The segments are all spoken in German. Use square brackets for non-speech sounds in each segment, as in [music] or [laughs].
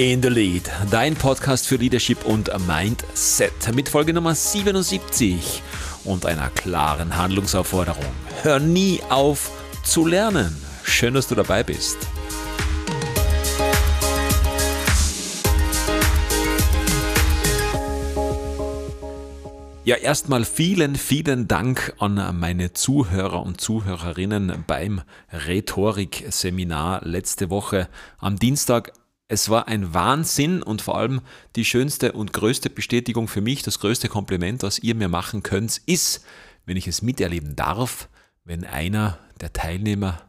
in the Lead, dein Podcast für Leadership und Mindset mit Folge Nummer 77 und einer klaren Handlungsaufforderung. Hör nie auf zu lernen. Schön, dass du dabei bist. Ja, erstmal vielen, vielen Dank an meine Zuhörer und Zuhörerinnen beim Rhetorik-Seminar letzte Woche am Dienstag. Es war ein Wahnsinn und vor allem die schönste und größte Bestätigung für mich, das größte Kompliment, was ihr mir machen könnt, ist, wenn ich es miterleben darf, wenn einer der Teilnehmer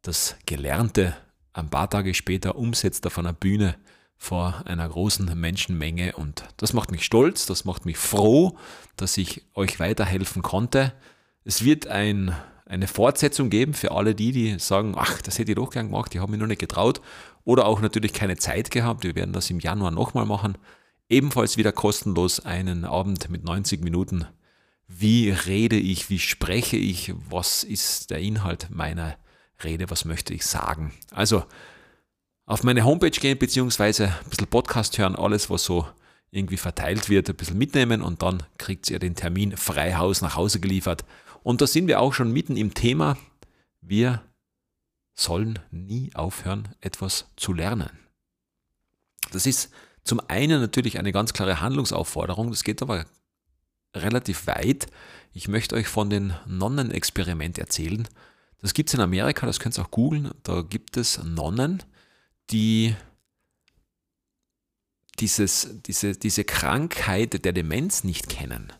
das Gelernte ein paar Tage später umsetzt auf einer Bühne vor einer großen Menschenmenge und das macht mich stolz, das macht mich froh, dass ich euch weiterhelfen konnte. Es wird ein, eine Fortsetzung geben für alle die, die sagen, ach, das hätte ich doch gern gemacht, ich habe mich noch nicht getraut oder auch natürlich keine Zeit gehabt. Wir werden das im Januar nochmal machen. Ebenfalls wieder kostenlos einen Abend mit 90 Minuten. Wie rede ich, wie spreche ich, was ist der Inhalt meiner Rede, was möchte ich sagen. Also auf meine Homepage gehen, beziehungsweise ein bisschen Podcast hören, alles, was so irgendwie verteilt wird, ein bisschen mitnehmen und dann kriegt ihr den Termin frei Haus nach Hause geliefert. Und da sind wir auch schon mitten im Thema. Wir sollen nie aufhören, etwas zu lernen. Das ist zum einen natürlich eine ganz klare Handlungsaufforderung, das geht aber relativ weit. Ich möchte euch von den Nonnenexperiment erzählen. Das gibt es in Amerika, das könnt ihr auch googeln. Da gibt es Nonnen, die dieses, diese, diese Krankheit der Demenz nicht kennen.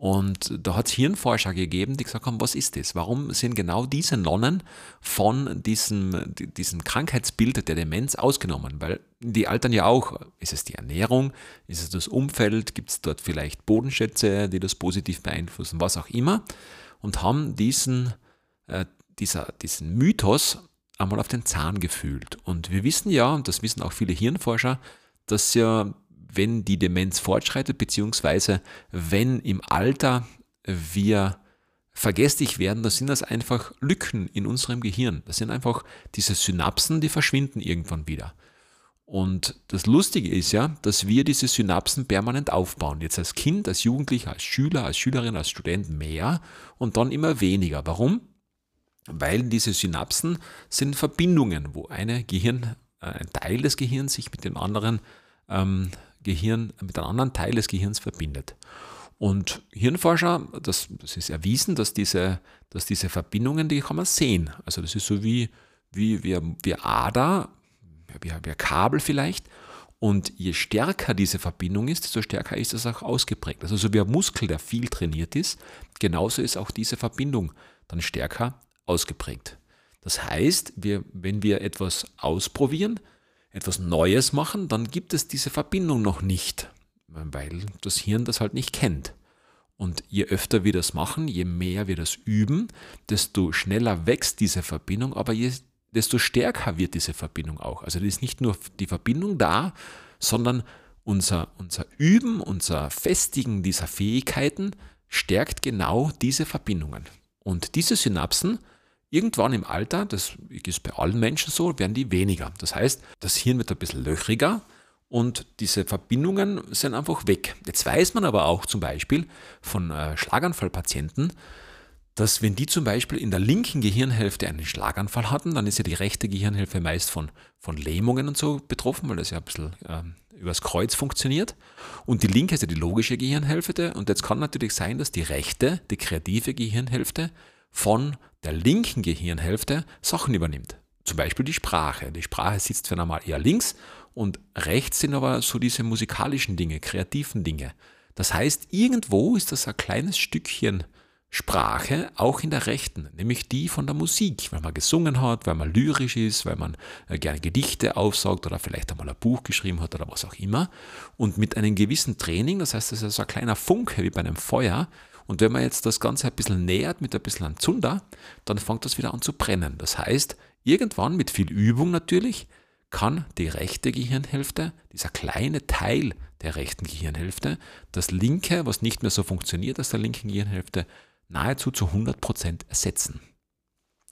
Und da hat es Hirnforscher gegeben, die gesagt haben, was ist das? Warum sind genau diese Nonnen von diesem, diesem Krankheitsbild der Demenz ausgenommen? Weil die altern ja auch. Ist es die Ernährung? Ist es das Umfeld? Gibt es dort vielleicht Bodenschätze, die das positiv beeinflussen? Was auch immer. Und haben diesen, äh, dieser, diesen Mythos einmal auf den Zahn gefühlt. Und wir wissen ja, und das wissen auch viele Hirnforscher, dass ja, wenn die Demenz fortschreitet, beziehungsweise wenn im Alter wir vergesslich werden, das sind das einfach Lücken in unserem Gehirn. Das sind einfach diese Synapsen, die verschwinden irgendwann wieder. Und das Lustige ist ja, dass wir diese Synapsen permanent aufbauen. Jetzt als Kind, als Jugendlicher, als Schüler, als Schülerin, als Student mehr und dann immer weniger. Warum? weil diese Synapsen sind Verbindungen, wo eine Gehirn, äh, ein Teil des Gehirns sich mit dem anderen ähm, Gehirn, mit einem anderen Teil des Gehirns verbindet. Und Hirnforscher, das, das ist erwiesen, dass diese, dass diese Verbindungen, die kann man sehen. Also das ist so wie, wie, wie, wie Ader, wie, wie Kabel vielleicht. Und je stärker diese Verbindung ist, desto stärker ist es auch ausgeprägt. Also so wie ein Muskel, der viel trainiert ist, genauso ist auch diese Verbindung dann stärker ausgeprägt. Das heißt, wir, wenn wir etwas ausprobieren, etwas Neues machen, dann gibt es diese Verbindung noch nicht, weil das Hirn das halt nicht kennt. Und je öfter wir das machen, je mehr wir das üben, desto schneller wächst diese Verbindung, aber je, desto stärker wird diese Verbindung auch. Also es ist nicht nur die Verbindung da, sondern unser, unser Üben, unser Festigen dieser Fähigkeiten stärkt genau diese Verbindungen. Und diese Synapsen Irgendwann im Alter, das ist bei allen Menschen so, werden die weniger. Das heißt, das Hirn wird ein bisschen löchriger und diese Verbindungen sind einfach weg. Jetzt weiß man aber auch zum Beispiel von äh, Schlaganfallpatienten, dass wenn die zum Beispiel in der linken Gehirnhälfte einen Schlaganfall hatten, dann ist ja die rechte Gehirnhälfte meist von, von Lähmungen und so betroffen, weil das ja ein bisschen ähm, übers Kreuz funktioniert. Und die linke ist ja die logische Gehirnhälfte. Und jetzt kann natürlich sein, dass die rechte, die kreative Gehirnhälfte, von der linken Gehirnhälfte Sachen übernimmt. Zum Beispiel die Sprache. Die Sprache sitzt für normal eher links und rechts sind aber so diese musikalischen Dinge, kreativen Dinge. Das heißt, irgendwo ist das ein kleines Stückchen Sprache auch in der rechten, nämlich die von der Musik, weil man gesungen hat, weil man lyrisch ist, weil man äh, gerne Gedichte aufsaugt oder vielleicht einmal ein Buch geschrieben hat oder was auch immer. Und mit einem gewissen Training, das heißt, das ist so ein kleiner Funke wie bei einem Feuer, und wenn man jetzt das Ganze ein bisschen nähert mit ein bisschen Zunder, dann fängt das wieder an zu brennen. Das heißt, irgendwann mit viel Übung natürlich, kann die rechte Gehirnhälfte, dieser kleine Teil der rechten Gehirnhälfte, das linke, was nicht mehr so funktioniert als der linken Gehirnhälfte, nahezu zu 100% ersetzen.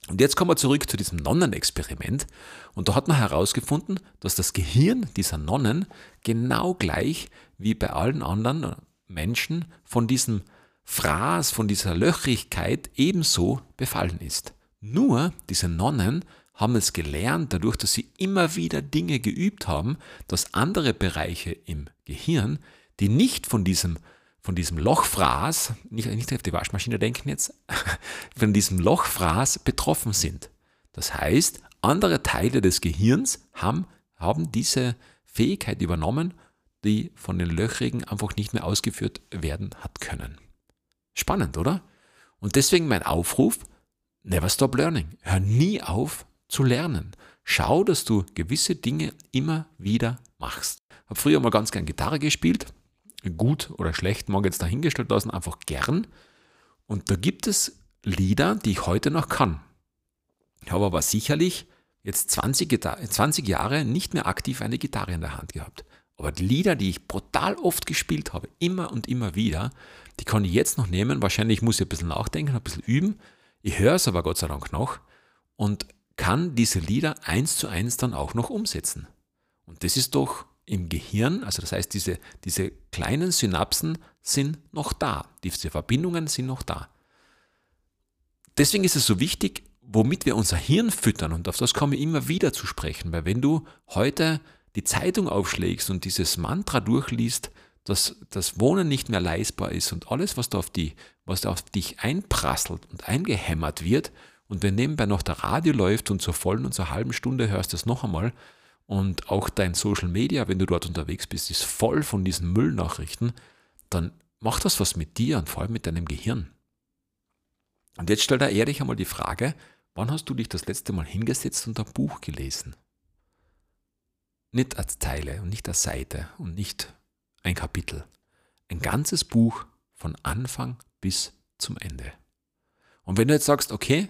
Und jetzt kommen wir zurück zu diesem Nonnenexperiment. Und da hat man herausgefunden, dass das Gehirn dieser Nonnen genau gleich wie bei allen anderen Menschen von diesem Fraß, von dieser Löchrigkeit ebenso befallen ist. Nur diese Nonnen haben es gelernt, dadurch, dass sie immer wieder Dinge geübt haben, dass andere Bereiche im Gehirn, die nicht von diesem, von diesem Lochfraß, nicht, nicht auf die Waschmaschine denken jetzt, [laughs] von diesem Lochfraß betroffen sind. Das heißt, andere Teile des Gehirns haben, haben diese Fähigkeit übernommen, die von den Löchrigen einfach nicht mehr ausgeführt werden hat können. Spannend, oder? Und deswegen mein Aufruf, never stop learning. Hör nie auf, zu lernen. Schau, dass du gewisse Dinge immer wieder machst. Ich Habe früher mal ganz gern Gitarre gespielt. Gut oder schlecht mag jetzt dahingestellt lassen, einfach gern. Und da gibt es Lieder, die ich heute noch kann. Ich habe aber sicherlich jetzt 20, 20 Jahre nicht mehr aktiv eine Gitarre in der Hand gehabt. Aber die Lieder, die ich brutal oft gespielt habe, immer und immer wieder, die kann ich jetzt noch nehmen. Wahrscheinlich muss ich ein bisschen nachdenken, ein bisschen üben. Ich höre es aber Gott sei Dank noch. Und kann diese Lieder eins zu eins dann auch noch umsetzen. Und das ist doch im Gehirn, also das heißt, diese, diese kleinen Synapsen sind noch da, diese Verbindungen sind noch da. Deswegen ist es so wichtig, womit wir unser Hirn füttern, und auf das komme ich immer wieder zu sprechen, weil wenn du heute die Zeitung aufschlägst und dieses Mantra durchliest, dass das Wohnen nicht mehr leistbar ist und alles, was da auf, die, was auf dich einprasselt und eingehämmert wird und wenn nebenbei noch der Radio läuft und zur vollen und zur halben Stunde hörst du es noch einmal und auch dein Social Media, wenn du dort unterwegs bist, ist voll von diesen Müllnachrichten, dann macht das was mit dir und vor allem mit deinem Gehirn. Und jetzt stell dir ehrlich einmal die Frage, wann hast du dich das letzte Mal hingesetzt und ein Buch gelesen? Nicht als Teile und nicht als Seite und nicht ein Kapitel. Ein ganzes Buch von Anfang bis zum Ende. Und wenn du jetzt sagst, okay,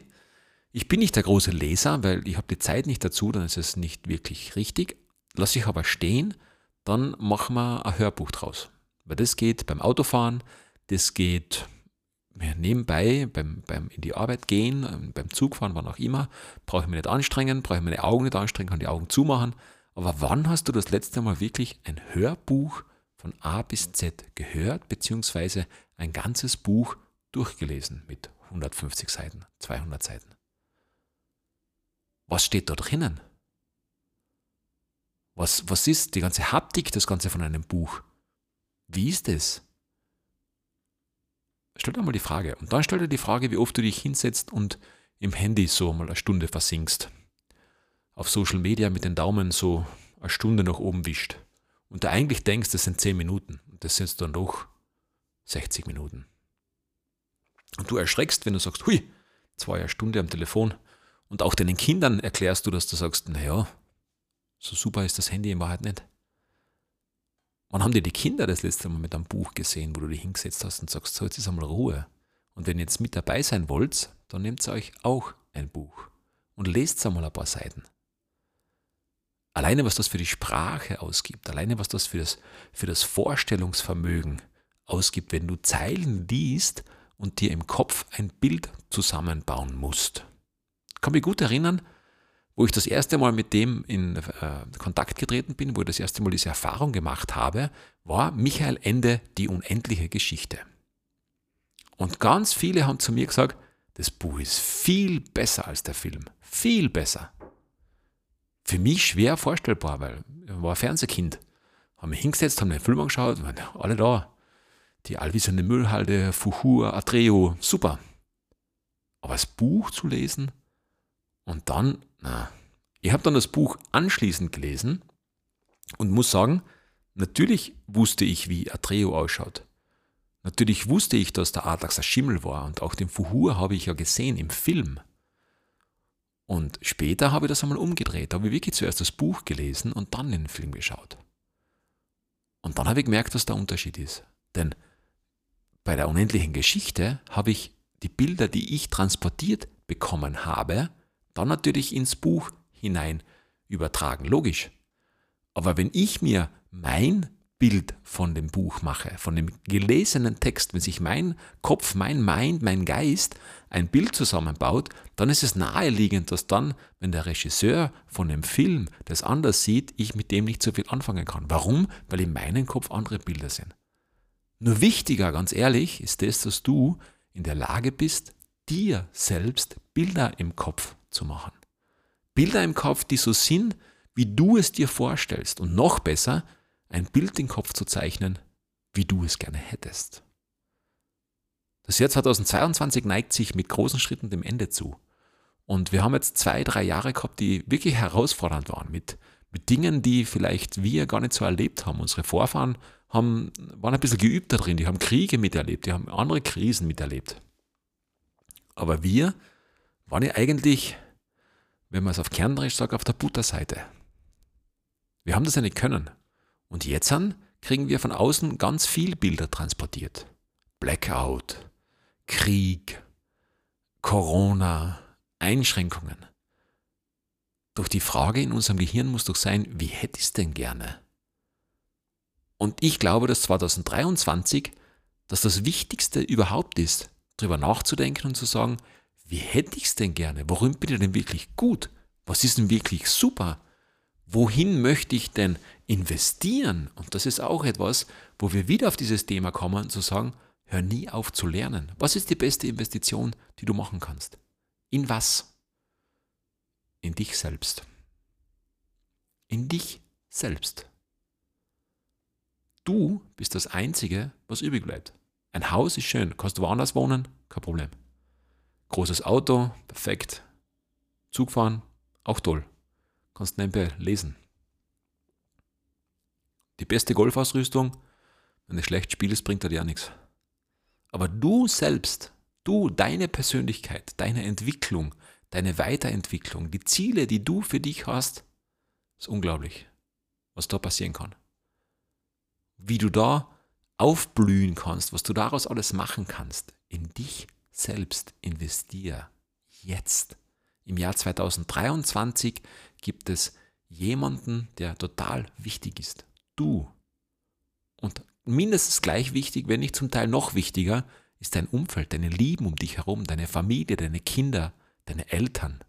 ich bin nicht der große Leser, weil ich habe die Zeit nicht dazu, dann ist es nicht wirklich richtig. Lass ich aber stehen, dann machen wir ein Hörbuch draus. Weil das geht beim Autofahren, das geht nebenbei, beim, beim in die Arbeit gehen, beim Zugfahren, wann auch immer. Brauche ich mich nicht anstrengen, brauche ich meine Augen nicht anstrengen, kann die Augen zumachen. Aber wann hast du das letzte Mal wirklich ein Hörbuch von A bis Z gehört, beziehungsweise ein ganzes Buch durchgelesen mit 150 Seiten, 200 Seiten? Was steht da drinnen? Was, was ist die ganze Haptik, das Ganze von einem Buch? Wie ist es? Stell dir mal die Frage. Und dann stell dir die Frage, wie oft du dich hinsetzt und im Handy so mal eine Stunde versinkst. Auf Social Media mit den Daumen so eine Stunde nach oben wischt. Und du eigentlich denkst, das sind 10 Minuten. Und das sind dann doch 60 Minuten. Und du erschreckst, wenn du sagst, hui, zwei Stunde am Telefon. Und auch deinen Kindern erklärst du, dass du sagst, naja, so super ist das Handy in Wahrheit nicht. Wann haben dir die Kinder das letzte Mal mit einem Buch gesehen, wo du dich hingesetzt hast und sagst, so jetzt ist einmal Ruhe. Und wenn ihr jetzt mit dabei sein wollt, dann nehmt ihr euch auch ein Buch und lest einmal ein paar Seiten. Alleine was das für die Sprache ausgibt, alleine was das für das, für das Vorstellungsvermögen ausgibt, wenn du Zeilen liest und dir im Kopf ein Bild zusammenbauen musst kann mich gut erinnern, wo ich das erste Mal mit dem in äh, Kontakt getreten bin, wo ich das erste Mal diese Erfahrung gemacht habe, war Michael Ende die unendliche Geschichte. Und ganz viele haben zu mir gesagt, das Buch ist viel besser als der Film. Viel besser. Für mich schwer vorstellbar, weil ich war Fernsehkind. Haben mich hingesetzt, haben den Film angeschaut, alle da. Die allwissende Müllhalde, Fuhur, Atreo, super. Aber das Buch zu lesen, und dann, na, ich habe dann das Buch anschließend gelesen und muss sagen, natürlich wusste ich, wie Atreo ausschaut. Natürlich wusste ich, dass der Adlax ein Schimmel war und auch den Fuhur habe ich ja gesehen im Film. Und später habe ich das einmal umgedreht. Da habe ich wirklich zuerst das Buch gelesen und dann den Film geschaut. Und dann habe ich gemerkt, was der Unterschied ist. Denn bei der unendlichen Geschichte habe ich die Bilder, die ich transportiert bekommen habe, dann natürlich ins Buch hinein übertragen, logisch. Aber wenn ich mir mein Bild von dem Buch mache, von dem gelesenen Text, wenn sich mein Kopf, mein Mind, mein Geist ein Bild zusammenbaut, dann ist es naheliegend, dass dann, wenn der Regisseur von dem Film das anders sieht, ich mit dem nicht so viel anfangen kann. Warum? Weil in meinem Kopf andere Bilder sind. Nur wichtiger, ganz ehrlich, ist das, dass du in der Lage bist, dir selbst Bilder im Kopf zu machen. Bilder im Kopf, die so sind, wie du es dir vorstellst. Und noch besser, ein Bild im Kopf zu zeichnen, wie du es gerne hättest. Das Jahr 2022 neigt sich mit großen Schritten dem Ende zu. Und wir haben jetzt zwei, drei Jahre gehabt, die wirklich herausfordernd waren, mit, mit Dingen, die vielleicht wir gar nicht so erlebt haben. Unsere Vorfahren haben, waren ein bisschen geübt da drin, die haben Kriege miterlebt, die haben andere Krisen miterlebt. Aber wir waren ja eigentlich, wenn man es auf Kernrecht sagt, auf der Butterseite. Wir haben das ja nicht können. Und jetzt an kriegen wir von außen ganz viel Bilder transportiert. Blackout, Krieg, Corona, Einschränkungen. Doch die Frage in unserem Gehirn muss doch sein, wie hätte ich es denn gerne? Und ich glaube, dass 2023 dass das Wichtigste überhaupt ist, darüber nachzudenken und zu sagen, wie hätte ich es denn gerne? Worin bin ich denn wirklich gut? Was ist denn wirklich super? wohin möchte ich denn investieren? Und das ist auch etwas, wo wir wieder auf dieses Thema kommen, zu sagen, hör nie auf zu lernen. Was ist die beste Investition, die du machen kannst? In was? In dich selbst. In dich selbst. Du bist das Einzige, was übrig bleibt. Ein Haus ist schön, kannst du woanders wohnen, kein Problem. Großes Auto, perfekt. Zug fahren, auch toll. Kannst nebenbei lesen. Die beste Golfausrüstung, wenn du schlecht spielst, bringt dir ja nichts. Aber du selbst, du, deine Persönlichkeit, deine Entwicklung, deine Weiterentwicklung, die Ziele, die du für dich hast, ist unglaublich, was da passieren kann. Wie du da aufblühen kannst, was du daraus alles machen kannst. In dich selbst investier jetzt. Im Jahr 2023 gibt es jemanden, der total wichtig ist. Du. Und mindestens gleich wichtig, wenn nicht zum Teil noch wichtiger, ist dein Umfeld, deine Lieben um dich herum, deine Familie, deine Kinder, deine Eltern.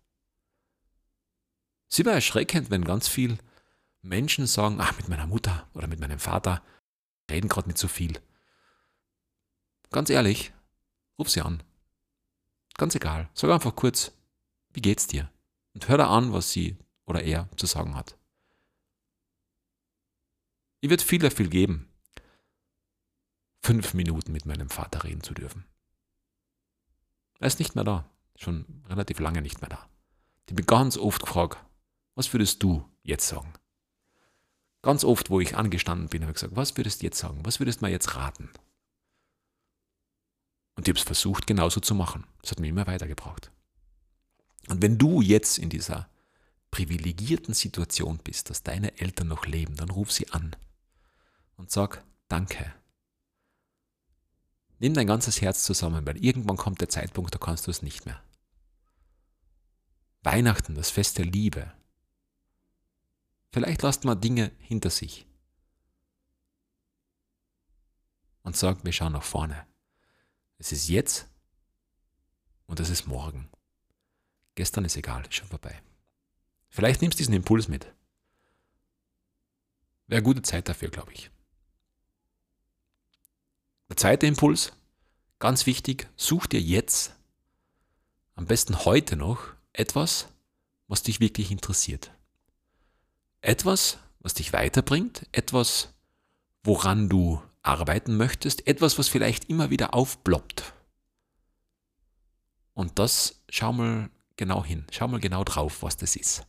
Es ist immer erschreckend, wenn ganz viele Menschen sagen, ach, mit meiner Mutter oder mit meinem Vater reden gerade nicht so viel. Ganz ehrlich, ruf sie an. Ganz egal. Sag einfach kurz, wie geht's dir? Und hör da an, was sie oder er zu sagen hat. Ich würde viel dafür geben, fünf Minuten mit meinem Vater reden zu dürfen. Er ist nicht mehr da, schon relativ lange nicht mehr da. Ich bin ganz oft gefragt, was würdest du jetzt sagen? Ganz oft, wo ich angestanden bin, habe ich gesagt, was würdest du jetzt sagen? Was würdest du mir jetzt raten? Und ich habe es versucht, genauso zu machen. Das hat mich immer weitergebracht. Und wenn du jetzt in dieser privilegierten Situation bist, dass deine Eltern noch leben, dann ruf sie an und sag Danke. Nimm dein ganzes Herz zusammen, weil irgendwann kommt der Zeitpunkt, da kannst du es nicht mehr. Weihnachten, das Fest der Liebe. Vielleicht lasst man Dinge hinter sich und sagt, wir schauen nach vorne. Es ist jetzt und es ist morgen. Gestern ist egal, ist schon vorbei. Vielleicht nimmst du diesen Impuls mit. Wäre gute Zeit dafür, glaube ich. Der zweite Impuls, ganz wichtig, such dir jetzt, am besten heute noch, etwas, was dich wirklich interessiert. Etwas, was dich weiterbringt, etwas, woran du arbeiten möchtest, etwas, was vielleicht immer wieder aufploppt. Und das schau mal genau hin, schau mal genau drauf, was das ist.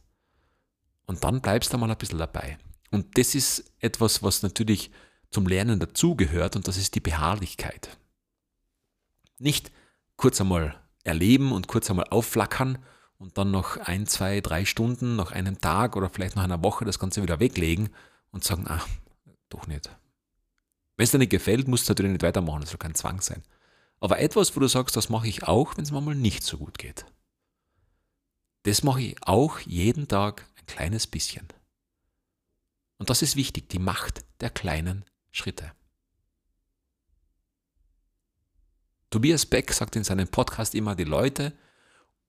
Und dann bleibst du mal ein bisschen dabei. Und das ist etwas, was natürlich zum Lernen dazugehört und das ist die Beharrlichkeit. Nicht kurz einmal erleben und kurz einmal aufflackern und dann noch ein, zwei, drei Stunden, nach einem Tag oder vielleicht nach einer Woche das Ganze wieder weglegen und sagen, ach, doch nicht. Wenn es dir nicht gefällt, musst du natürlich nicht weitermachen, das soll kein Zwang sein. Aber etwas, wo du sagst, das mache ich auch, wenn es mir mal nicht so gut geht. Das mache ich auch jeden Tag ein kleines bisschen. Und das ist wichtig, die Macht der kleinen Schritte. Tobias Beck sagt in seinem Podcast immer, die Leute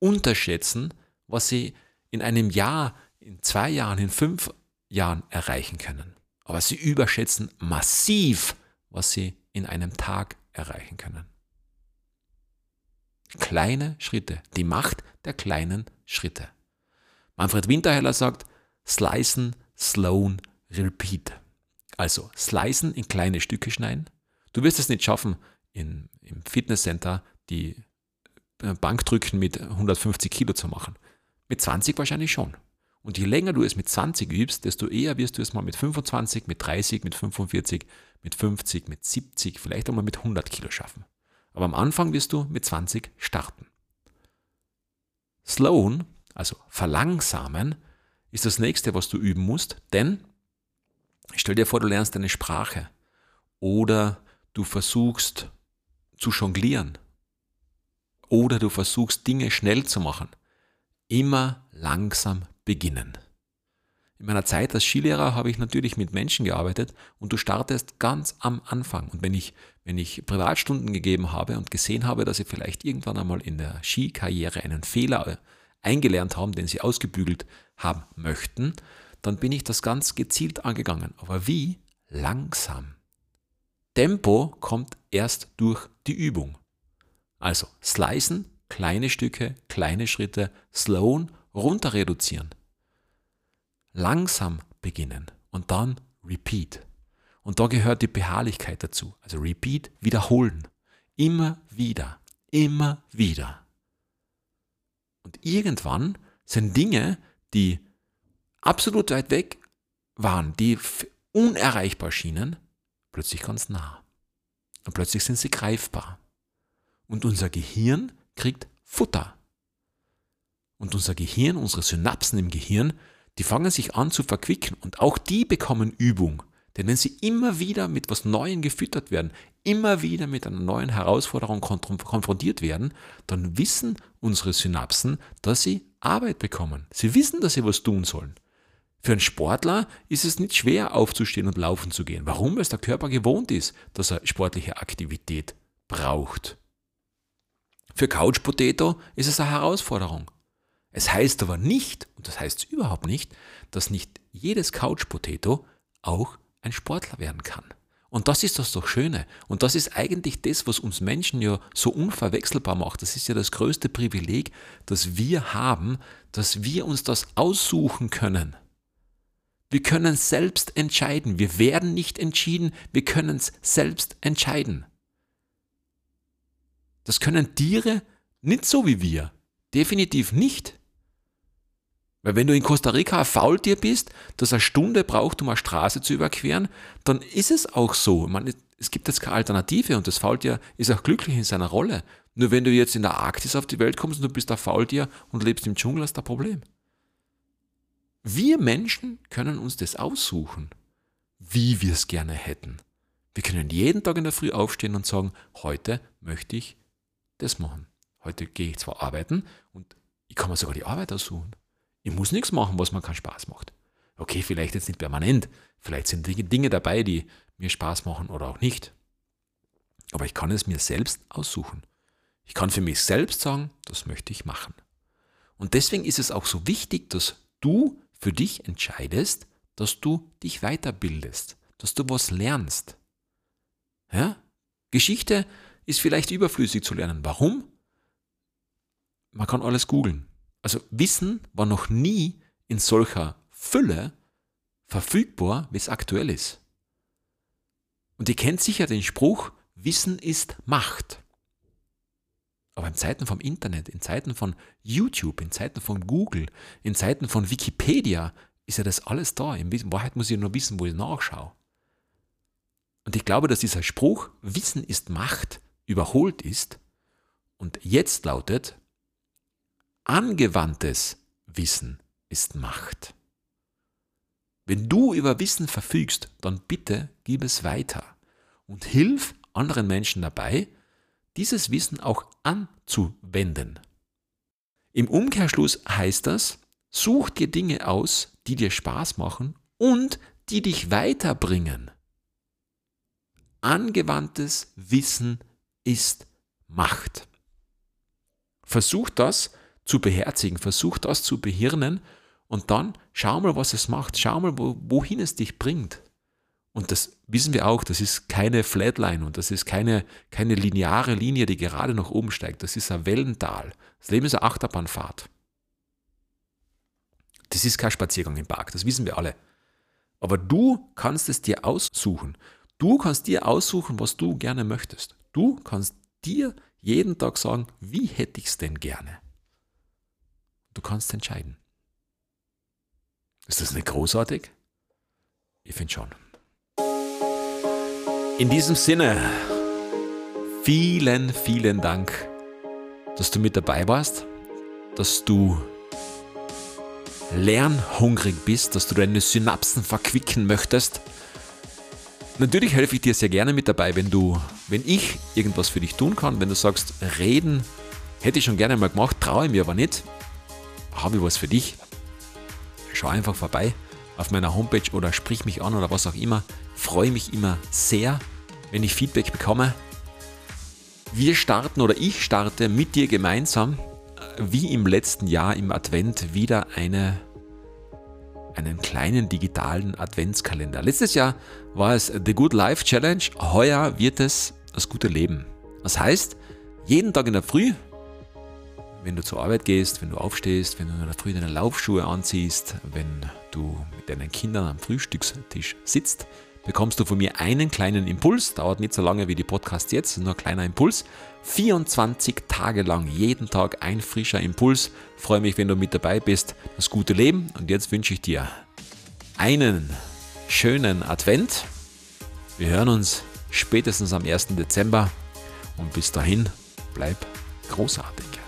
unterschätzen, was sie in einem Jahr, in zwei Jahren, in fünf Jahren erreichen können. Aber sie überschätzen massiv, was sie in einem Tag erreichen können. Kleine Schritte, die Macht der kleinen Schritte. Manfred Winterheller sagt, slicen, slowen, repeat. Also slicen in kleine Stücke schneiden. Du wirst es nicht schaffen, in, im Fitnesscenter die äh, Bankdrücken mit 150 Kilo zu machen. Mit 20 wahrscheinlich schon. Und je länger du es mit 20 übst, desto eher wirst du es mal mit 25, mit 30, mit 45, mit 50, mit 70, vielleicht auch mal mit 100 Kilo schaffen. Aber am Anfang wirst du mit 20 starten. Slowen, also verlangsamen, ist das nächste, was du üben musst, denn stell dir vor, du lernst eine Sprache oder du versuchst zu jonglieren oder du versuchst Dinge schnell zu machen. Immer langsam beginnen. In meiner Zeit als Skilehrer habe ich natürlich mit Menschen gearbeitet und du startest ganz am Anfang. Und wenn ich, wenn ich Privatstunden gegeben habe und gesehen habe, dass sie vielleicht irgendwann einmal in der Skikarriere einen Fehler eingelernt haben, den sie ausgebügelt haben möchten, dann bin ich das ganz gezielt angegangen. Aber wie? Langsam. Tempo kommt erst durch die Übung. Also slicen, kleine Stücke, kleine Schritte, slowen, runter reduzieren. Langsam beginnen und dann repeat. Und da gehört die Beharrlichkeit dazu. Also repeat, wiederholen. Immer wieder, immer wieder. Und irgendwann sind Dinge, die absolut weit weg waren, die unerreichbar schienen, plötzlich ganz nah. Und plötzlich sind sie greifbar. Und unser Gehirn kriegt Futter. Und unser Gehirn, unsere Synapsen im Gehirn, die fangen sich an zu verquicken und auch die bekommen Übung. Denn wenn sie immer wieder mit was Neuem gefüttert werden, immer wieder mit einer neuen Herausforderung konfrontiert werden, dann wissen unsere Synapsen, dass sie Arbeit bekommen. Sie wissen, dass sie was tun sollen. Für einen Sportler ist es nicht schwer aufzustehen und laufen zu gehen. Warum? Weil der Körper gewohnt ist, dass er sportliche Aktivität braucht. Für Couch Potato ist es eine Herausforderung. Es heißt aber nicht, und das heißt überhaupt nicht, dass nicht jedes Couch Potato auch ein Sportler werden kann. Und das ist das doch Schöne. Und das ist eigentlich das, was uns Menschen ja so unverwechselbar macht. Das ist ja das größte Privileg, das wir haben, dass wir uns das aussuchen können. Wir können selbst entscheiden. Wir werden nicht entschieden, wir können es selbst entscheiden. Das können Tiere nicht so wie wir. Definitiv nicht. Weil wenn du in Costa Rica ein Faultier bist, das eine Stunde braucht, um eine Straße zu überqueren, dann ist es auch so. Man, es gibt jetzt keine Alternative und das Faultier ist auch glücklich in seiner Rolle. Nur wenn du jetzt in der Arktis auf die Welt kommst und du bist ein Faultier und lebst im Dschungel, hast du ein Problem. Wir Menschen können uns das aussuchen, wie wir es gerne hätten. Wir können jeden Tag in der Früh aufstehen und sagen, heute möchte ich das machen. Heute gehe ich zwar arbeiten und ich kann mir sogar die Arbeit aussuchen. Ich muss nichts machen, was mir keinen Spaß macht. Okay, vielleicht jetzt nicht permanent. Vielleicht sind Dinge dabei, die mir Spaß machen oder auch nicht. Aber ich kann es mir selbst aussuchen. Ich kann für mich selbst sagen, das möchte ich machen. Und deswegen ist es auch so wichtig, dass du für dich entscheidest, dass du dich weiterbildest, dass du was lernst. Ja? Geschichte ist vielleicht überflüssig zu lernen. Warum? Man kann alles googeln. Also Wissen war noch nie in solcher Fülle verfügbar, wie es aktuell ist. Und ihr kennt sicher den Spruch, Wissen ist Macht. Aber in Zeiten vom Internet, in Zeiten von YouTube, in Zeiten von Google, in Zeiten von Wikipedia ist ja das alles da. In Wahrheit muss ich nur wissen, wo ich nachschaue. Und ich glaube, dass dieser Spruch, Wissen ist Macht, überholt ist und jetzt lautet, angewandtes Wissen ist Macht. Wenn du über Wissen verfügst, dann bitte gib es weiter und hilf anderen Menschen dabei, dieses Wissen auch anzuwenden. Im Umkehrschluss heißt das, such dir Dinge aus, die dir Spaß machen und die dich weiterbringen. Angewandtes Wissen ist Macht. Versuch das zu beherzigen, versuch das zu behirnen und dann schau mal, was es macht, schau mal, wo, wohin es dich bringt. Und das wissen wir auch, das ist keine Flatline und das ist keine, keine lineare Linie, die gerade nach oben steigt. Das ist ein Wellental. Das Leben ist eine Achterbahnfahrt. Das ist kein Spaziergang im Park, das wissen wir alle. Aber du kannst es dir aussuchen. Du kannst dir aussuchen, was du gerne möchtest. Du kannst dir jeden Tag sagen, wie hätte ich es denn gerne? Du kannst entscheiden. Ist das nicht großartig? Ich finde schon. In diesem Sinne, vielen, vielen Dank, dass du mit dabei warst, dass du lernhungrig bist, dass du deine Synapsen verquicken möchtest. Natürlich helfe ich dir sehr gerne mit dabei, wenn du, wenn ich irgendwas für dich tun kann, wenn du sagst, reden hätte ich schon gerne mal gemacht, traue mir aber nicht, habe ich was für dich. Schau einfach vorbei auf meiner Homepage oder sprich mich an oder was auch immer. Freue mich immer sehr, wenn ich Feedback bekomme. Wir starten oder ich starte mit dir gemeinsam, äh, wie im letzten Jahr im Advent, wieder eine, einen kleinen digitalen Adventskalender. Letztes Jahr war es The Good Life Challenge, heuer wird es das gute Leben. Das heißt, jeden Tag in der Früh wenn du zur Arbeit gehst, wenn du aufstehst, wenn du in der Früh deine Laufschuhe anziehst, wenn du mit deinen Kindern am Frühstückstisch sitzt, bekommst du von mir einen kleinen Impuls. Dauert nicht so lange wie die Podcasts jetzt, nur ein kleiner Impuls. 24 Tage lang, jeden Tag ein frischer Impuls. Freue mich, wenn du mit dabei bist. Das gute Leben. Und jetzt wünsche ich dir einen schönen Advent. Wir hören uns spätestens am 1. Dezember. Und bis dahin, bleib großartig.